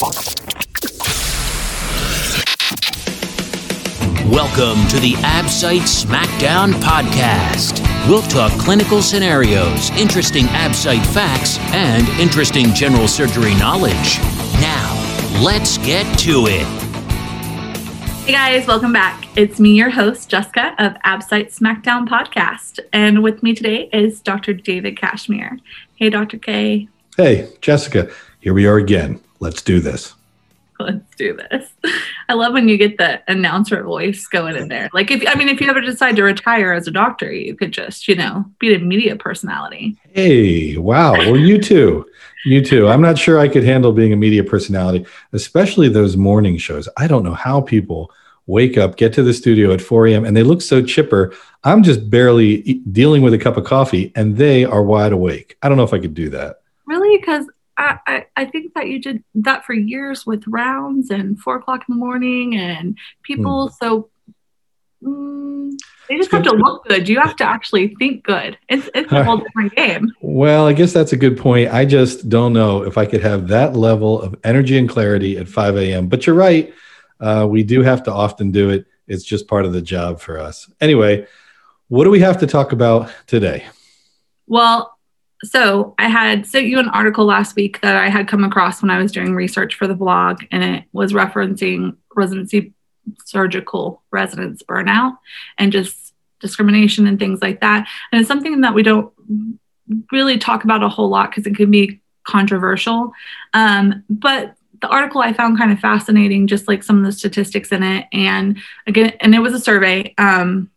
Welcome to the AbSite Smackdown podcast. We'll talk clinical scenarios, interesting AbSite facts, and interesting general surgery knowledge. Now, let's get to it. Hey guys, welcome back. It's me, your host, Jessica of AbSite Smackdown podcast. And with me today is Dr. David Kashmer. Hey, Dr. K. Hey, Jessica, here we are again. Let's do this. let's do this. I love when you get the announcer voice going in there. Like if I mean if you ever decide to retire as a doctor, you could just, you know, be a media personality. Hey, wow. Well, you too. You too. I'm not sure I could handle being a media personality, especially those morning shows. I don't know how people wake up, get to the studio at 4 a.m., and they look so chipper. I'm just barely dealing with a cup of coffee and they are wide awake. I don't know if I could do that. Really? Because I, I, think that you did that for years with rounds and four o'clock in the morning and people. Hmm. So mm, they just have to look good. You have to actually think good. It's, it's a whole different game. Well, I guess that's a good point. I just don't know if I could have that level of energy and clarity at 5 a.m. But you're right. Uh, we do have to often do it. It's just part of the job for us. Anyway, what do we have to talk about today? Well, so I had sent you an article last week that I had come across when I was doing research for the blog, and it was referencing residency surgical residents burnout and just discrimination and things like that. And it's something that we don't really talk about a whole lot because it can be controversial. Um, but the article I found kind of fascinating, just like some of the statistics in it. And again, and it was a survey. Um,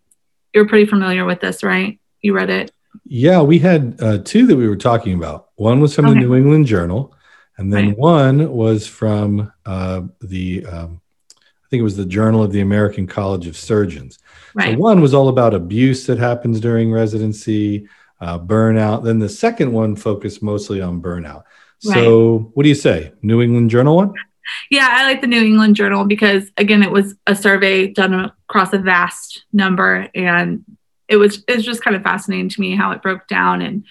you're pretty familiar with this, right? You read it. Yeah, we had uh, two that we were talking about. One was from okay. the New England Journal, and then right. one was from uh, the, um, I think it was the Journal of the American College of Surgeons. Right. So one was all about abuse that happens during residency, uh, burnout. Then the second one focused mostly on burnout. So, right. what do you say? New England Journal one? Yeah, I like the New England Journal because, again, it was a survey done across a vast number and it was it's just kind of fascinating to me how it broke down and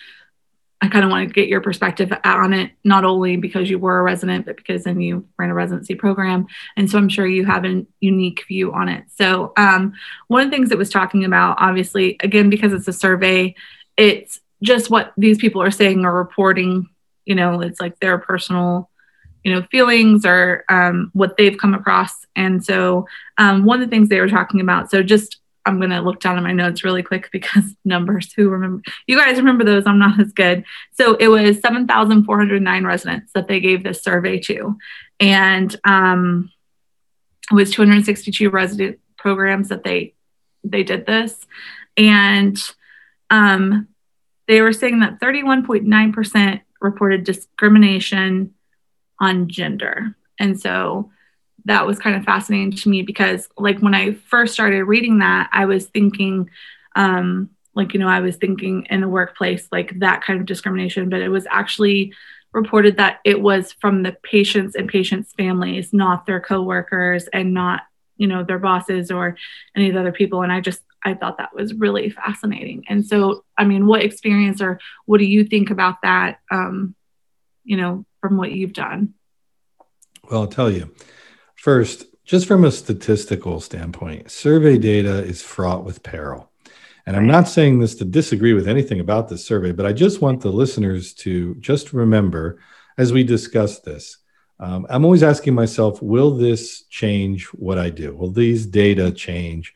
I kind of want to get your perspective on it, not only because you were a resident, but because then you ran a residency program. And so I'm sure you have a unique view on it. So, um, one of the things it was talking about, obviously, again, because it's a survey, it's just what these people are saying or reporting. You know, it's like their personal, you know, feelings or um, what they've come across. And so, um, one of the things they were talking about, so just I'm going to look down at my notes really quick because numbers, who remember? You guys remember those? I'm not as good. So it was 7,409 residents that they gave this survey to. And um, it was 262 resident programs that they they did this. And um, they were saying that 31.9% reported discrimination on gender. And so that was kind of fascinating to me because like when I first started reading that, I was thinking, um, like, you know, I was thinking in the workplace, like that kind of discrimination, but it was actually reported that it was from the patients and patients' families, not their coworkers and not, you know, their bosses or any of the other people. And I just, I thought that was really fascinating. And so, I mean, what experience or what do you think about that, um, you know, from what you've done? Well, I'll tell you First, just from a statistical standpoint, survey data is fraught with peril. And I'm not saying this to disagree with anything about this survey, but I just want the listeners to just remember as we discuss this. Um, I'm always asking myself, will this change what I do? Will these data change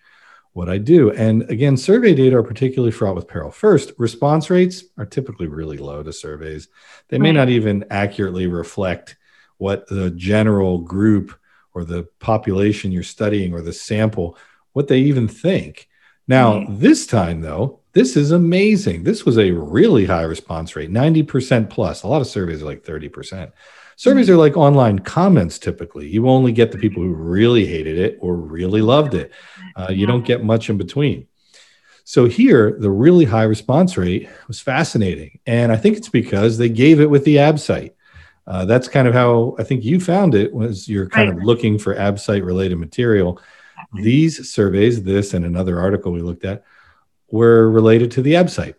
what I do? And again, survey data are particularly fraught with peril. First, response rates are typically really low to surveys. They may right. not even accurately reflect what the general group or the population you're studying or the sample, what they even think. Now, mm-hmm. this time though, this is amazing. This was a really high response rate, 90% plus. A lot of surveys are like 30%. Surveys are like online comments typically. You only get the people who really hated it or really loved it. Uh, you don't get much in between. So here, the really high response rate was fascinating. And I think it's because they gave it with the AbSite uh, that's kind of how I think you found it was you're kind right. of looking for AbSite related material. These surveys, this and another article we looked at, were related to the AbSite.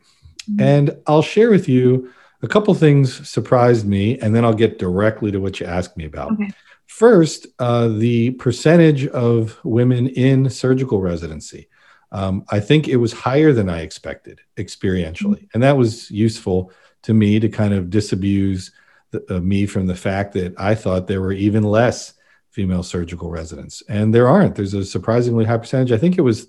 Mm-hmm. And I'll share with you a couple things surprised me, and then I'll get directly to what you asked me about. Okay. First, uh, the percentage of women in surgical residency. Um, I think it was higher than I expected experientially. Mm-hmm. And that was useful to me to kind of disabuse the, uh, me from the fact that I thought there were even less female surgical residents. And there aren't. There's a surprisingly high percentage. I think it was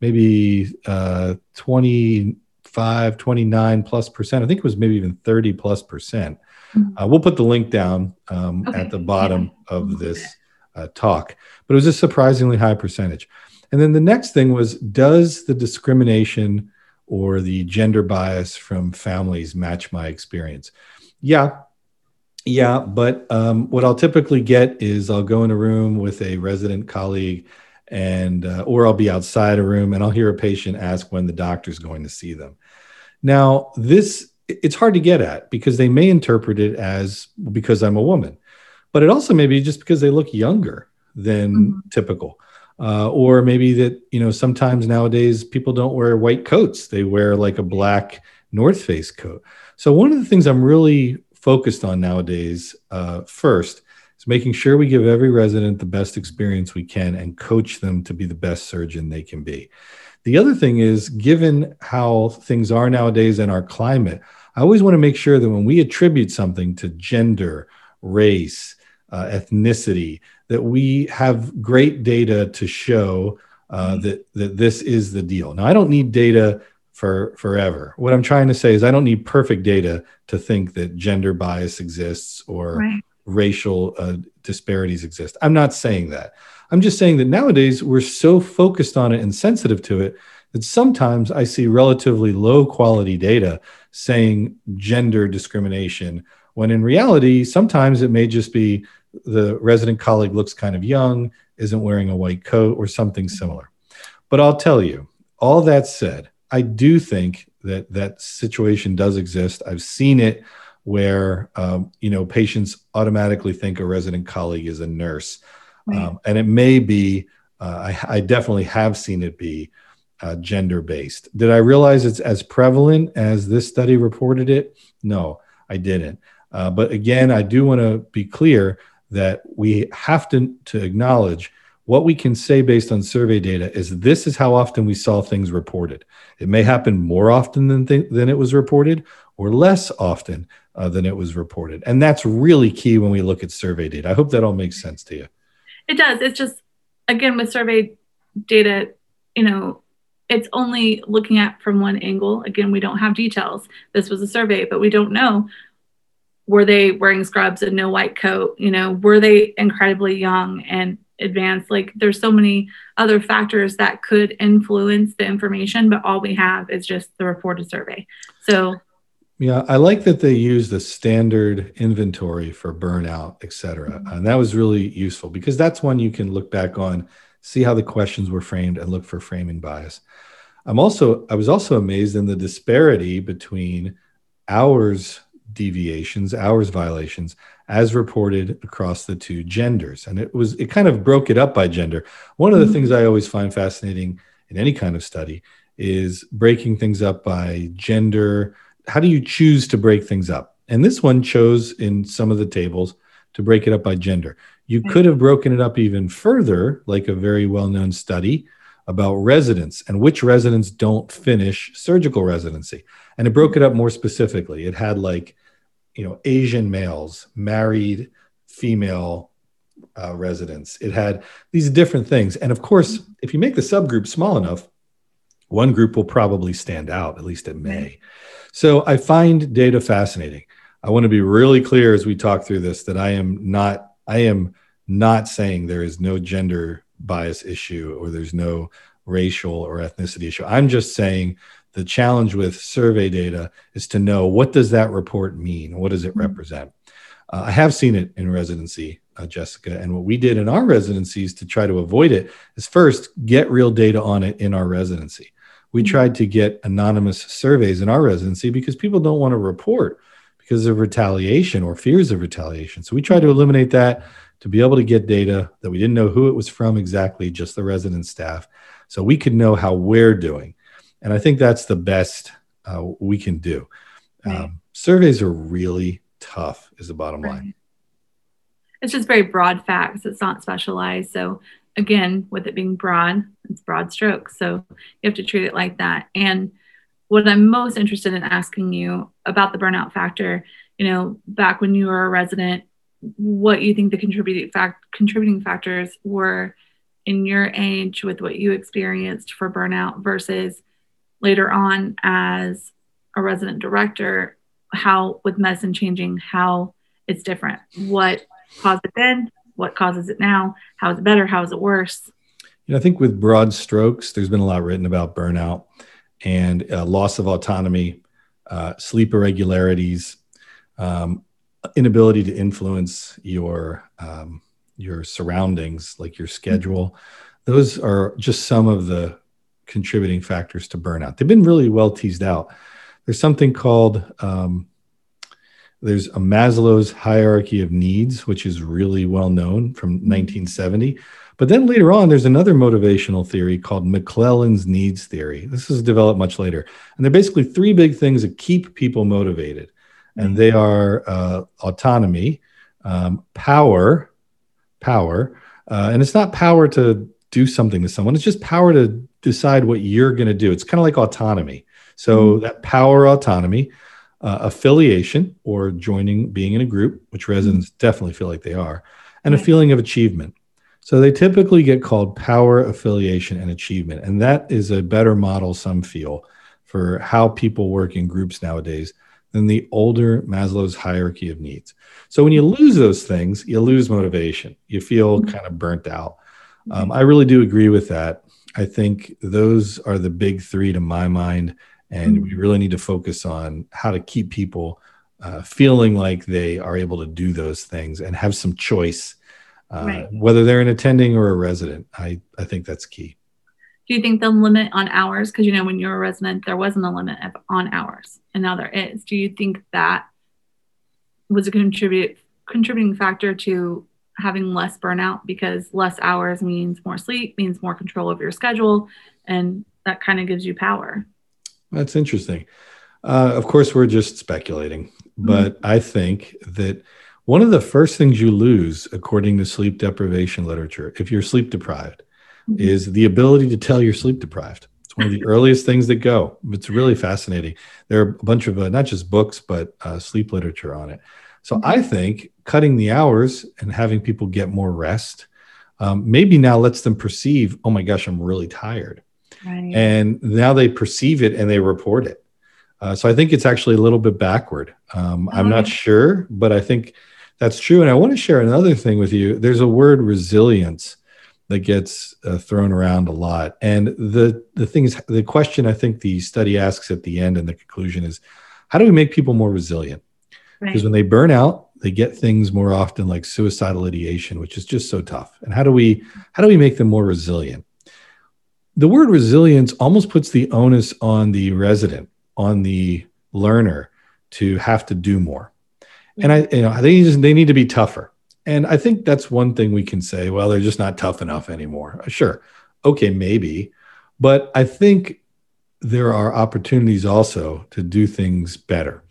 maybe uh, 25, 29 plus percent. I think it was maybe even 30 plus percent. Mm-hmm. Uh, we'll put the link down um, okay. at the bottom yeah. of this uh, talk, but it was a surprisingly high percentage. And then the next thing was Does the discrimination or the gender bias from families match my experience? Yeah. Yeah. But um, what I'll typically get is I'll go in a room with a resident colleague and uh, or I'll be outside a room and I'll hear a patient ask when the doctor's going to see them. Now, this it's hard to get at because they may interpret it as because I'm a woman, but it also may be just because they look younger than mm-hmm. typical. Uh, or maybe that you know sometimes nowadays people don't wear white coats they wear like a black north face coat so one of the things i'm really focused on nowadays uh, first is making sure we give every resident the best experience we can and coach them to be the best surgeon they can be. The other thing is, given how things are nowadays in our climate, I always want to make sure that when we attribute something to gender, race, uh, ethnicity, that we have great data to show uh, mm-hmm. that that this is the deal. Now, I don't need data for forever. What I'm trying to say is, I don't need perfect data to think that gender bias exists or right racial uh, disparities exist. I'm not saying that. I'm just saying that nowadays we're so focused on it and sensitive to it that sometimes I see relatively low quality data saying gender discrimination, when in reality, sometimes it may just be the resident colleague looks kind of young, isn't wearing a white coat, or something similar. But I'll tell you, all that said, I do think that that situation does exist. I've seen it where um, you know patients automatically think a resident colleague is a nurse, right. um, and it may be. Uh, I, I, definitely have seen it be uh, gender based. Did I realize it's as prevalent as this study reported it? No, I didn't. Uh, but again, I do want to be clear that we have to, to acknowledge what we can say based on survey data is this is how often we saw things reported. It may happen more often than, th- than it was reported or less often uh, than it was reported. And that's really key when we look at survey data. I hope that all makes sense to you. It does. It's just, again, with survey data, you know, it's only looking at from one angle. Again, we don't have details. This was a survey, but we don't know were they wearing scrubs and no white coat? You know, were they incredibly young and advanced? Like, there's so many other factors that could influence the information, but all we have is just the reported survey. So yeah, I like that they use the standard inventory for burnout, et cetera. Mm-hmm. And that was really useful because that's one you can look back on, see how the questions were framed, and look for framing bias. I'm also I was also amazed in the disparity between hours deviations, hours violations, as reported across the two genders. And it was it kind of broke it up by gender. One of the mm-hmm. things I always find fascinating in any kind of study is breaking things up by gender how do you choose to break things up? And this one chose in some of the tables to break it up by gender. You could have broken it up even further, like a very well known study about residents and which residents don't finish surgical residency. And it broke it up more specifically. It had like, you know, Asian males, married female uh, residents. It had these different things. And of course, if you make the subgroup small enough, one group will probably stand out, at least it may. So I find data fascinating. I want to be really clear as we talk through this that I am not I am not saying there is no gender bias issue or there's no racial or ethnicity issue. I'm just saying the challenge with survey data is to know what does that report mean? What does it mm-hmm. represent? Uh, I have seen it in residency, uh, Jessica, and what we did in our residencies to try to avoid it is first get real data on it in our residency we mm-hmm. tried to get anonymous surveys in our residency because people don't want to report because of retaliation or fears of retaliation. So we tried to eliminate that to be able to get data that we didn't know who it was from exactly, just the resident staff. So we could know how we're doing. And I think that's the best uh, we can do. Um, surveys are really tough is the bottom Right. line It's just very broad facts. It's not specialized. So again, with it being broad, it's broad strokes. So you have to treat it like that. And what I'm most interested in asking you about the burnout factor, you know, back when you were a resident, what you think the contributing fact contributing factors were in your age with what you experienced for burnout versus later on as a resident director, how with medicine changing, how it's different. What caused it then? What causes it now? How is it better? How is it worse? You know, I think with broad strokes, there's been a lot written about burnout and uh, loss of autonomy, uh, sleep irregularities, um, inability to influence your um, your surroundings, like your schedule. Those are just some of the contributing factors to burnout. They've been really well teased out. There's something called um, there's a Maslow's hierarchy of needs, which is really well known from 1970. But then later on, there's another motivational theory called McClelland's needs theory. This is developed much later. And they're basically three big things that keep people motivated. And they are uh, autonomy, um, power, power. Uh, and it's not power to do something to someone, it's just power to decide what you're going to do. It's kind of like autonomy. So mm-hmm. that power, autonomy, uh, affiliation or joining, being in a group, which mm-hmm. residents definitely feel like they are, and a feeling of achievement. So they typically get called power, affiliation, and achievement. And that is a better model, some feel, for how people work in groups nowadays than the older Maslow's hierarchy of needs. So when you mm-hmm. lose those things, you lose motivation. You feel kind of burnt out. Um, I really do agree with that. I think those are the big three to my mind. And we really need to focus on how to keep people uh, feeling like they are able to do those things and have some choice, uh, Right. whether they're an attending or a resident. I, I think that's key. Do you think the limit on hours? Because you know, when you were a resident, there wasn't a limit of, on hours, and now there is. Do you think that was a contribute contributing factor to having less burnout because less hours means more sleep, means more control over your schedule, and that kind of gives you power. That's interesting. Uh, of course, we're just speculating, but I think that one of the first things you lose, according to sleep deprivation literature, if you're sleep deprived, is the ability to tell you're sleep deprived. It's one of the earliest things that go. It's really fascinating. There are a bunch of uh, not just books, but uh, sleep literature on it. So I think cutting the hours and having people get more rest um, maybe now lets them perceive, oh my gosh, I'm really tired Right. and now they perceive it and they report it. Uh, so I think it's actually a little bit backward. Um, I'm not Oh. sure, but I think that's true. And I want to share another thing with you. There's a word resilience that gets uh, thrown around a lot, and the the thing is, the question I think the study asks at the end and the conclusion is, how do we make people more resilient? Because right. when they burn out, they get things more often like suicidal ideation, which is just so tough. And how do we how do we make them more resilient? The word resilience almost puts the onus on the resident, on the learner to have to do more. And I, you know, they just they need to be tougher. And I think that's one thing we can say. Well, they're just not tough enough anymore. Sure, okay, maybe, but I think there are opportunities also to do things better,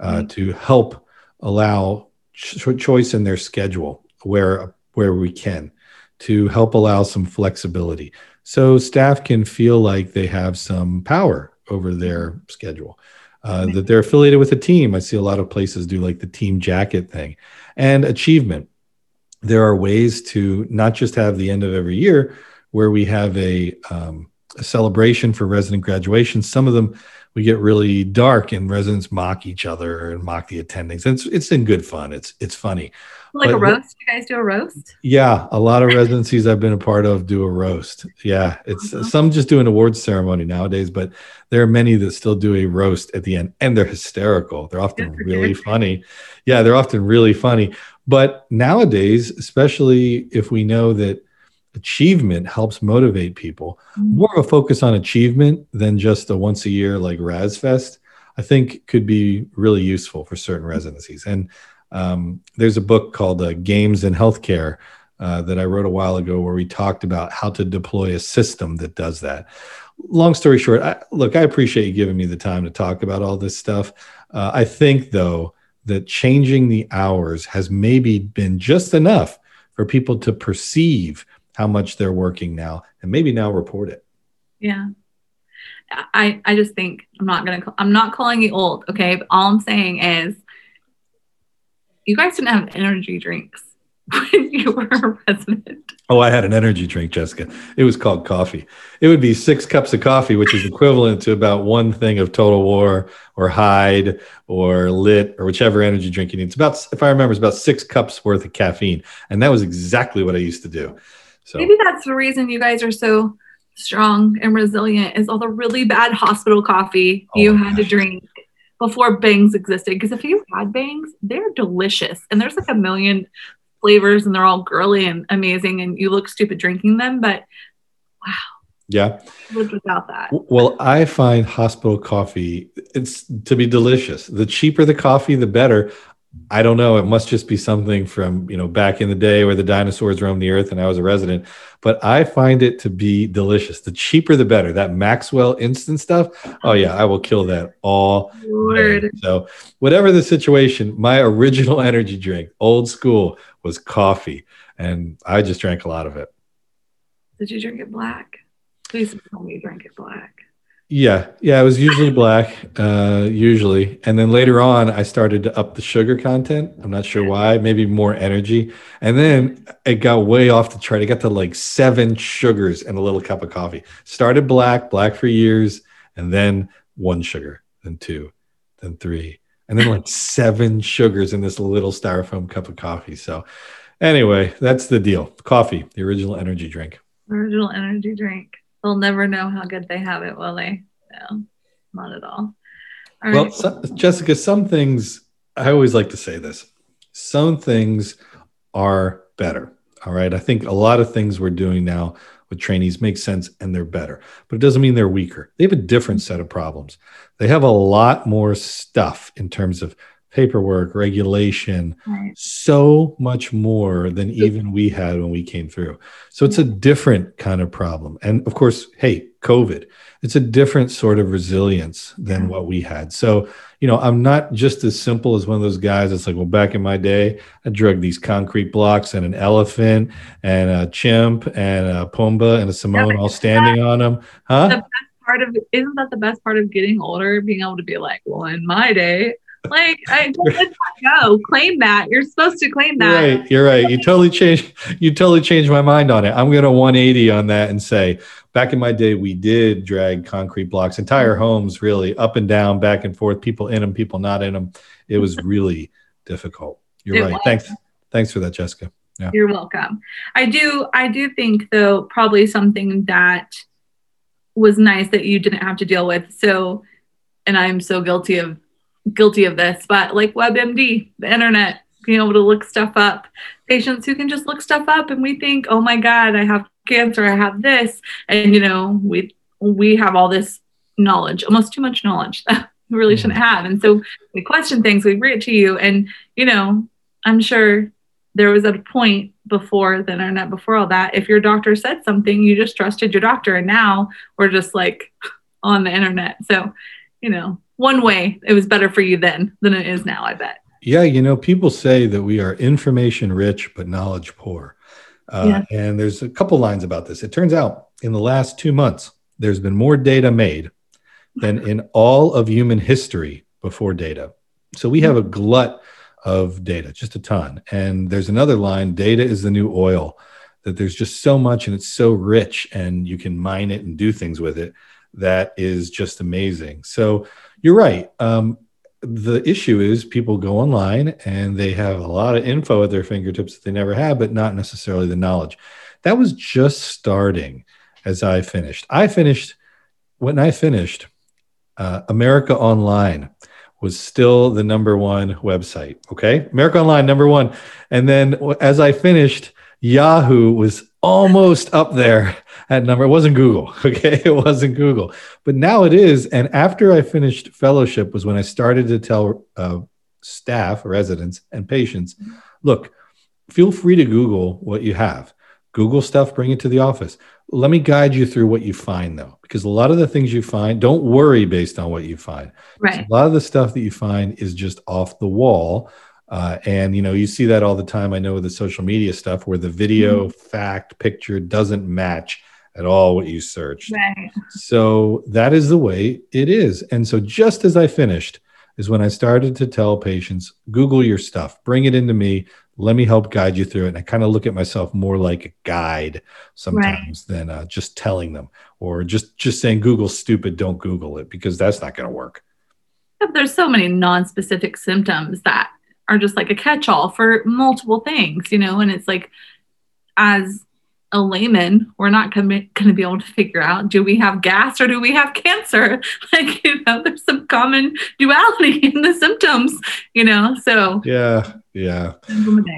uh, Right. to help allow ch- choice in their schedule where where we can, to help allow some flexibility, so staff can feel like they have some power over their schedule. Uh, that they're affiliated with a team. I see a lot of places do like the team jacket thing and achievement. There are ways to not just have the end of every year where we have a, um, a celebration for resident graduation. Some of them we get really dark and residents mock each other and mock the attendings. And it's it's in good fun. It's it's funny. like a roast. You guys do a roast? Yeah, a lot of residencies I've been a part of do a roast. Yeah, it's Uh-huh. some just do an awards ceremony nowadays, but there are many that still do a roast at the end, and they're hysterical. They're often really funny. Yeah, they're often really funny. But nowadays, especially if we know that achievement helps motivate people, more of a focus on achievement than just a once a year like Razfest, I think could be really useful for certain residencies. And um, there's a book called uh, Games in Healthcare uh, that I wrote a while ago where we talked about how to deploy a system that does that. Long story short, I, look, I appreciate you giving me the time to talk about all this stuff. Uh, I think, though, that changing the hours has maybe been just enough for people to perceive how much they're working now and maybe now report it. Yeah. I, I just think I'm not gonna I'm not calling you old, okay? But all I'm saying is you guys didn't have energy drinks when you were a resident. Oh, I had an energy drink, Jessica. It was called coffee. It would be six cups of coffee, which is equivalent to about one thing of Total War or hide or Lit or whichever energy drink you need. It's about, if I remember, it's about six cups worth of caffeine, and that was exactly what I used to do. So maybe that's the reason you guys are so strong and resilient is all the really bad hospital coffee oh you had gosh. to drink before bangs existed. Because if you had bangs, they're delicious. And there's like a million flavors and they're all girly and amazing and you look stupid drinking them, but wow. Yeah. Lived without that. Well, I find hospital coffee it's to be delicious. The cheaper the coffee, the better. I don't know. It must just be something from, you know, back in the day where the dinosaurs roamed the earth and I was a resident. But I find it to be delicious. The cheaper, the better. That Maxwell instant stuff. Oh, yeah. I will kill that all. Day. So, whatever the situation, my original energy drink, old school, was coffee. And I just drank a lot of it. Did you drink it black? Please tell me you drank it black. Yeah, yeah, it was usually black, uh, usually, and then later on, I started to up the sugar content. I'm not sure why, maybe more energy, and then it got way off the chart. It got to like seven sugars and a little cup of coffee. Started black, black for years, and then one sugar, then two, then three, and then like seven sugars in this little styrofoam cup of coffee. So, anyway, that's the deal. Coffee, the original energy drink. Original energy drink they'll never know how good they have it, will they? No, not at all. all well, right. so, Jessica, some things I always like to say this. Some things are better. All right. I think a lot of things we're doing now with trainees make sense and they're better, but it doesn't mean they're weaker. They have a different set of problems. They have a lot more stuff in terms of paperwork, regulation, right. so much more than even we had when we came through. So it's a different kind of problem. And of course, hey, COVID, it's a different sort of resilience than what we had. So, you know, I'm not just as simple as one of those guys that's like, well, back in my day, I drug these concrete blocks and an elephant and a chimp and a pumba and a Samoan all standing on them. Huh? The best part of isn't that the best part of getting older? Being able to be like, well, in my day, like, I don't let that go. Claim that. You're supposed to claim that. You're right. You're right. You totally changed. You totally changed my mind on it. I'm going to 180 on that and say, back in my day, we did drag concrete blocks, entire mm-hmm. homes, really up and down, back and forth. People in them, people not in them. It was really difficult. You're it right. Was. Thanks. Thanks for that, Jessica. Yeah. You're welcome. I do. I do think though, probably something that was nice that you didn't have to deal with. So, and I'm so guilty of guilty of this, but like WebMD, the internet, being able to look stuff up, patients who can just look stuff up and we think, oh my God, I have cancer, I have this. And you know, we we have all this knowledge, almost too much knowledge that we really shouldn't mm. have. And so we question things, we bring it to you. And, you know, I'm sure there was a point before the internet, before all that, if your doctor said something, you just trusted your doctor. And now we're just like on the internet. So, you know, one way it was better for you then than it is now, I bet. Yeah, you know, people say that we are information rich but knowledge poor. Uh, yeah. And there's a couple lines about this. It turns out in the last two months, there's been more data made than in all of human history before data. So we have a glut of data, just a ton. And there's another line data is the new oil, that there's just so much and it's so rich and you can mine it and do things with it that is just amazing. So you're right. Um, the issue is people go online and they have a lot of info at their fingertips that they never had, but not necessarily the knowledge. That was just starting as I finished. I finished when I finished. Uh, America Online was still the number one website. Okay, America Online number one, and then as I finished, Yahoo was almost up there at number. It wasn't Google. Okay. It wasn't Google, but now it is. And after I finished fellowship was when I started to tell uh, staff, residents, and patients, look, feel free to Google what you have, Google stuff, bring it to the office. Let me guide you through what you find though, because a lot of the things you find, don't worry based on what you find. Right. A lot of the stuff that you find is just off the wall. Uh, and you know, you see that all the time. I know with the social media stuff where the video, mm-hmm. fact, picture doesn't match at all what you searched. Right. So that is the way it is. And so just as I finished, is when I started to tell patients, Google your stuff, bring it into me, let me help guide you through it. And I kind of look at myself more like a guide sometimes right. than uh, just telling them or just just saying Google stupid, don't Google it because that's not going to work. There's so many non-specific symptoms that are just like a catch-all for multiple things, you know, and it's like as a layman, we're not going to be able to figure out do we have gas or do we have cancer? Like, you know, there's some common duality in the symptoms, you know? So, yeah, yeah.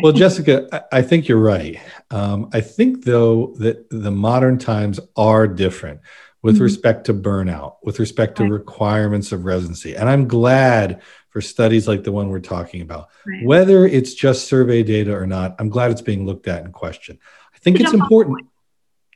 Well, Jessica, I, think you're right. Um, I think, though, that the modern times are different with mm-hmm. respect to burnout, with respect to right. requirements of residency. And I'm glad for studies like the one we're talking about. Right. Whether it's just survey data or not, I'm glad it's being looked at and questioned I think it's important.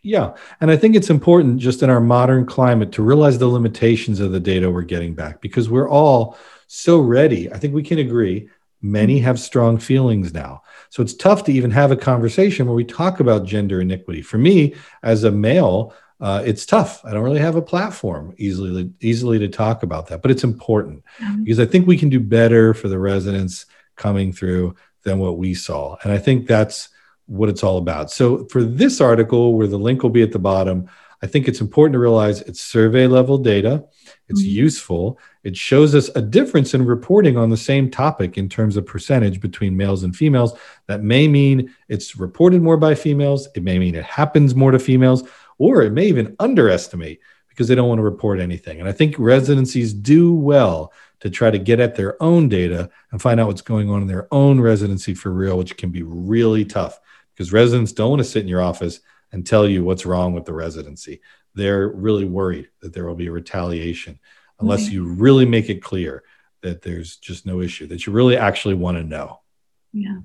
Yeah. And I think it's important just in our modern climate to realize the limitations of the data we're getting back because we're all so ready. I think we can agree many have strong feelings now. So it's tough to even have a conversation where we talk about gender iniquity. For me, as a male, uh, it's tough. I don't really have a platform easily easily to talk about that, but it's important mm-hmm. because I think we can do better for the residents coming through than what we saw, and I think that's what it's all about. So for this article, where the link will be at the bottom, I think it's important to realize it's survey level data. It's mm-hmm. useful. It shows us a difference in reporting on the same topic in terms of percentage between males and females. That may mean it's reported more by females. It may mean it happens more to females, or it may even underestimate because they don't want to report anything. And I think residencies do well to try to get at their own data and find out what's going on in their own residency for real, which can be really tough because residents don't want to sit in your office and tell you what's wrong with the residency. They're really worried that there will be a retaliation unless you really make it clear that there's just no issue, that you really actually want to know. Yeah.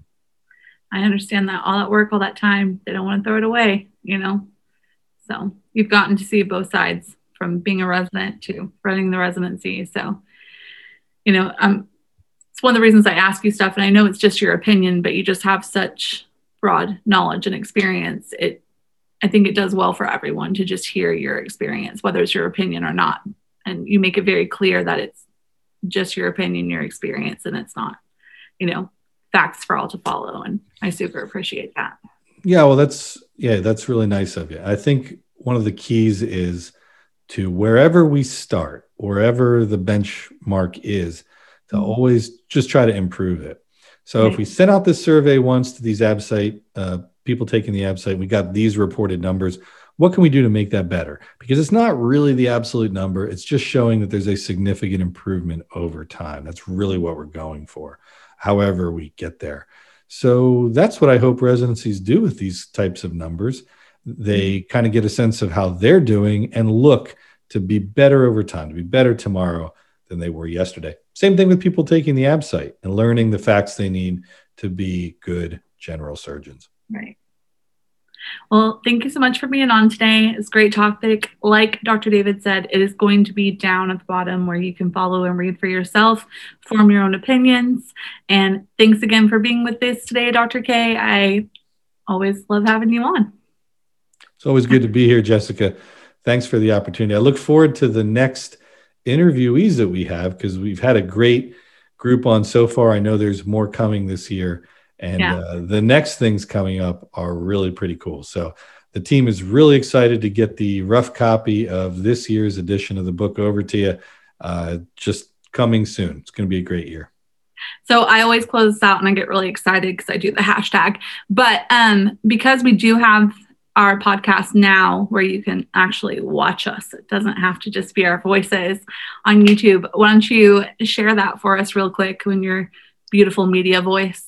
I understand that all that work, all that time, they don't want to throw it away, you know? So you've gotten to see both sides from being a resident to running the residency. So, you know, um, it's one of the reasons I ask you stuff. And I know it's just your opinion, but you just have such broad knowledge and experience, it I think it does well for everyone to just hear your experience, whether it's your opinion or not. And you make it very clear that it's just your opinion, your experience, and it's not, you know, facts for all to follow. And I super appreciate that. Yeah, well, that's yeah, that's really nice of you. I think one of the keys is to wherever we start, wherever the benchmark is, to mm-hmm. always just try to improve it. So right. if we sent out this survey once to these AbSite uh, people taking the AbSite, we got these reported numbers. What can we do to make that better? Because it's not really the absolute number. It's just showing that there's a significant improvement over time. That's really what we're going for, however, we get there. So that's what I hope residencies do with these types of numbers. They mm-hmm. kind of get a sense of how they're doing and look to be better over time, to be better tomorrow than they were yesterday. Same thing with people taking the AbSite and learning the facts they need to be good general surgeons. Right. Well, thank you so much for being on today. It's a great topic. Like Dr. David said, it is going to be down at the bottom where you can follow and read for yourself, form your own opinions. And thanks again for being with us today, Dr. K. I always love having you on. It's always good to be here, Jessica. Thanks for the opportunity. I look forward to the next interviewees that we have because we've had a great group on so far. I know there's more coming this year, and yeah. uh, the next things coming up are really pretty cool. So the team is really excited to get the rough copy of this year's edition of the book over to you. Uh, just coming soon. It's going to be a great year. So I always close this out and I get really excited because I do the hashtag. But um, because we do have our podcast now where you can actually watch us. It doesn't have to just be our voices on YouTube. Why don't you share that for us real quick when your beautiful media voice?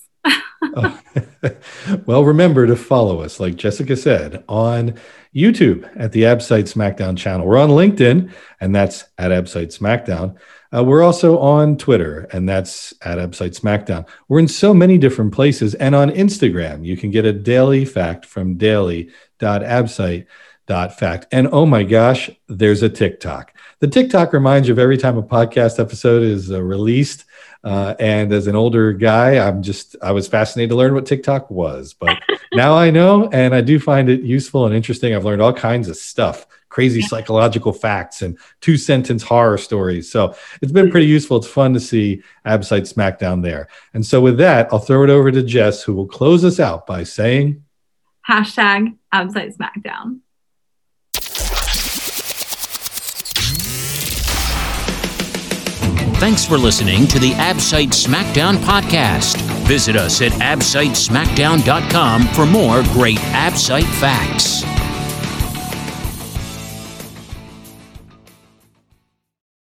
well, remember to follow us, like Jessica said, on YouTube at the Absite SmackDown channel. We're on LinkedIn, and that's at Absite SmackDown. Uh, we're also on Twitter, and that's at Absite SmackDown. We're in so many different places, and on Instagram, you can get a daily fact from daily.absite.fact. And oh my gosh, there's a TikTok. The TikTok reminds you of every time a podcast episode is uh, released. Uh, and as an older guy, I'm just, I was fascinated to learn what TikTok was. But now I know, and I do find it useful and interesting. I've learned all kinds of stuff crazy yeah. psychological facts and two sentence horror stories. So it's been pretty useful. It's fun to see Absite SmackDown there. And so with that, I'll throw it over to Jess, who will close us out by saying hashtag Absite SmackDown. Thanks for listening to the Absite SmackDown podcast. Visit us at absitesmackdown.com for more great Absite facts.